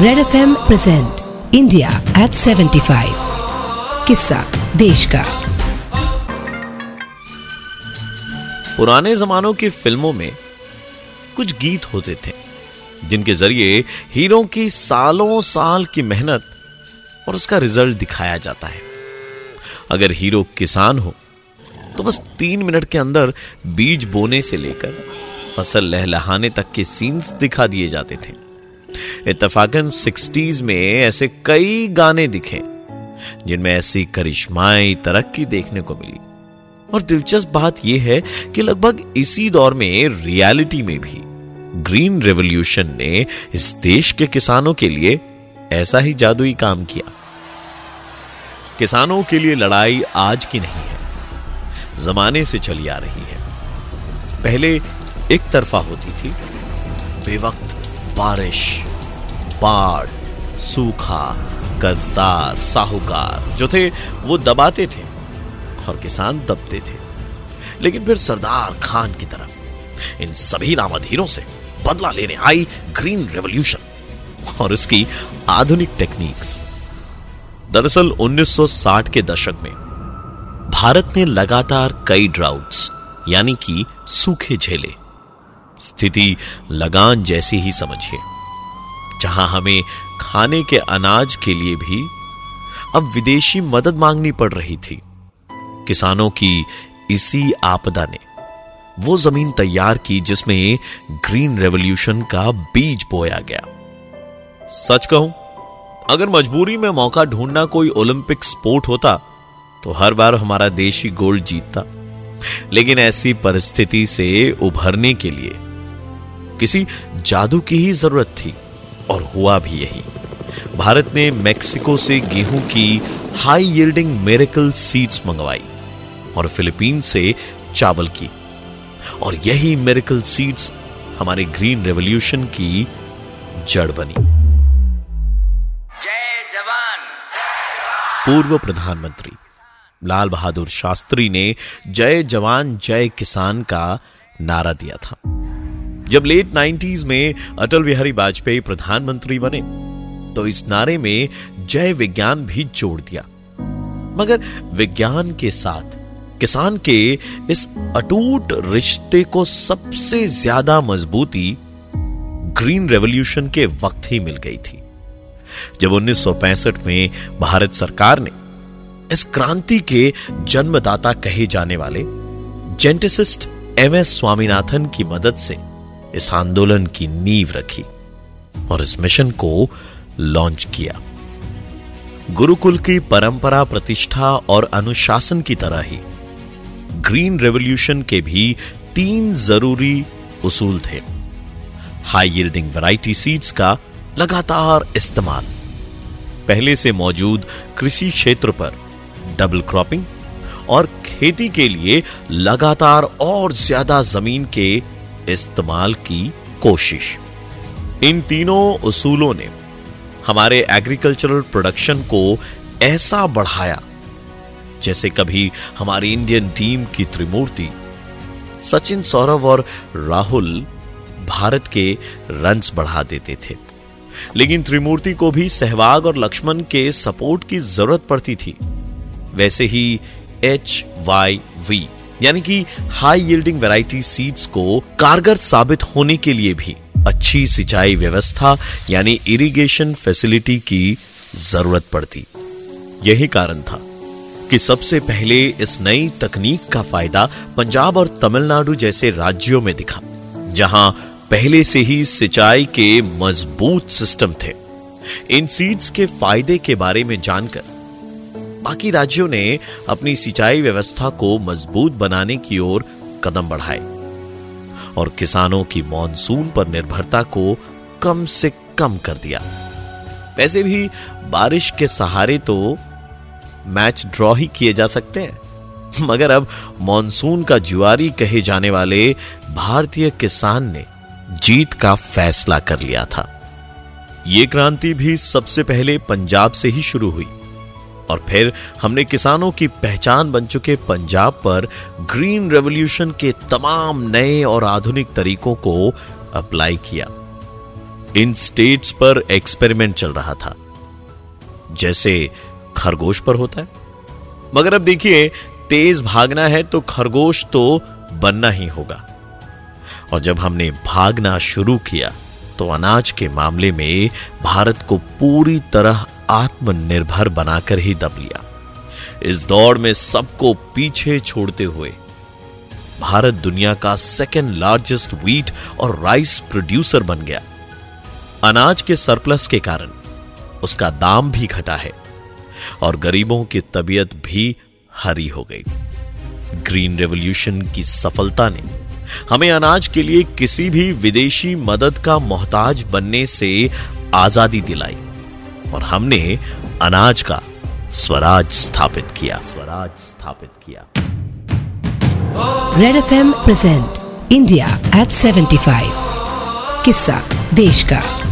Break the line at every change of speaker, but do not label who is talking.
Red F M present India at 75 किस्सा देश का
पुराने जमानों की फ़िल्मों में कुछ गीत होते थे, जिनके ज़रिए हीरो की सालों साल की मेहनत और उसका रिज़ल्ट दिखाया जाता है। अगर हीरो किसान हो तो बस तीन मिनट के अंदर बीज बोने से लेकर फ़सल लहलहाने तक के सीन्स दिखा दिए जाते थे। इतफाकन सिक्सटीज में ऐसे कई गाने दिखे, जिनमें ऐसी करिश्माई तरक्की देखने को मिली। और दिलचस्प बात यह है कि लगभग इसी दौर में रियलिटी में भी ग्रीन रेवोल्यूशन ने इस देश के किसानों के लिए ऐसा ही जादुई काम किया। किसानों के लिए लड़ाई आज की नहीं है, जमाने से चली आ रही है। पहले एक तरफा होती थी, बेवक्त बारिश, बाढ़, सूखा कर्जदार साहूकार जो थे, वो दबाते थे और किसान दबते थे। लेकिन फिर सरदार खान की तरफ़ इन सभी नामधीरों से बदला लेने आई ग्रीन रेवोल्यूशन और इसकी आधुनिक टेक्निक्स। दरअसल 1960 के दशक में भारत ने लगातार कई ड्राउट्स यानी कि सूखे झेले स्थिति लगान जैसी ही समझिए। जहाँ हमें खाने के अनाज के लिए भी अब विदेशी मदद मांगनी पड़ रही थी। किसानों की इसी आपदा ने वो ज़मीन तैयार की जिसमें ग्रीन रेवोल्यूशन का बीज बोया गया। सच कहूँ, अगर मजबूरी में मौका ढूंढना कोई ओलंपिक स्पोर्ट होता तो हर बार हमारा देश ही गोल्ड जीतता। लेकिन ऐसी परिस्थिति से उभरने के लिए किसी जादू की ही ज़रूरत थी और हुआ भी यही। भारत ने मेक्सिको से गेहूँ की हाई यील्डिंग मेरेकल सीड्स मंगवाई और फिलीपीन से चावल की। और यही मेरेकल सीड्स हमारे ग्रीन रेवोल्यूशन की जड़ बनी। जय जवान। पूर्व प्रधानमंत्री लाल बहादुर शास्त्री ने जय जवान जय किसान का नारा दिया था। जब लेट नाइन्टीज में अटल बिहारी वाजपेयी प्रधानमंत्री बने तो इस नारे में जय विज्ञान भी जोड़ दिया। मगर विज्ञान के साथ, किसान के इस अटूट रिश्ते को सबसे ज़्यादा मजबूती ग्रीन रेवोल्यूशन के वक्त ही मिल गई थी। जब 1965 में भारत सरकार ने इस क्रांति के जन्मदाता कहे जाने वाले जेंटिसिस्ट एम एस स्वामीनाथन की मदद से इस आंदोलन की नींव रखी और इस मिशन को लॉन्च किया। गुरुकुल की परंपरा प्रतिष्ठा और अनुशासन की तरह ही ग्रीन रेवोल्यूशन के भी तीन ज़रूरी उसूल थे। हाई यील्डिंग वैरायटी सीड्स का लगातार इस्तेमाल। पहले से मौजूद कृषि क्षेत्र पर डबल क्रॉपिंग और खेती के लिए लगातार और ज़्यादा ज़मीन के इस्तेमाल की कोशिश। इन तीनों उसूलों ने हमारे एग्रीकल्चरल प्रोडक्शन को ऐसा बढ़ाया, जैसे कभी हमारी इंडियन टीम की त्रिमूर्ति, सचिन सौरभ और राहुल भारत के रन्स बढ़ा देते थे। लेकिन त्रिमूर्ति को भी सहवाग और लक्ष्मण के सपोर्ट की ज़रूरत पड़ती थी। वैसे ही एच वाई वी यानी कि हाई यील्डिंग वैरायटी सीड्स को कारगर साबित होने के लिए भी अच्छी सिंचाई व्यवस्था यानी इरिगेशन फैसिलिटी की ज़रूरत पड़ती। यही कारण था कि सबसे पहले इस नई तकनीक का फ़ायदा पंजाब और तमिलनाडु जैसे राज्यों में दिखा, जहाँ पहले से ही सिंचाई के मज़बूत सिस्टम थे। इन सीड्स के फ़ायदे के बारे में जानकर बाकी राज्यों ने अपनी सिंचाई व्यवस्था को मज़बूत बनाने की ओर कदम बढ़ाए और किसानों की मॉनसून पर निर्भरता को कम से कम कर दिया। वैसे भी बारिश के सहारे तो मैच ड्रॉ ही किए जा सकते हैं। मगर अब मॉनसून का जुआरी कहे जाने वाले भारतीय किसान ने जीत का फैसला कर लिया था। यह क्रांति भी सबसे पहले पंजाब से ही शुरू हुई। और फिर हमने किसानों की पहचान बन चुके पंजाब पर ग्रीन रेवोल्यूशन के तमाम नए और आधुनिक तरीकों को अप्लाई किया। इन स्टेट्स पर एक्सपेरिमेंट चल रहा था। जैसे खरगोश पर होता है। मगर अब देखिए, तेज भागना है तो खरगोश तो बनना ही होगा। और जब हमने भागना शुरू किया तो अनाज के मामले में भारत को पूरी तरह आत्मनिर्भर बनाकर ही दब लिया। इस दौड़ में सबको पीछे छोड़ते हुए भारत दुनिया का सेकेंड लार्जेस्ट व्हीट और राइस प्रोड्यूसर बन गया। अनाज के सरप्लस के कारण उसका दाम भी घटा है और गरीबों की तबीयत भी हरी हो गई। ग्रीन रेवोल्यूशन की सफलता ने हमें अनाज के लिए किसी भी विदेशी मदद का मोहताज बनने से आज़ादी दिलाई। और हमने अनाज का स्वराज स्थापित किया। स्वराज स्थापित किया।
Red F M present India at 75 किस्सा देश का।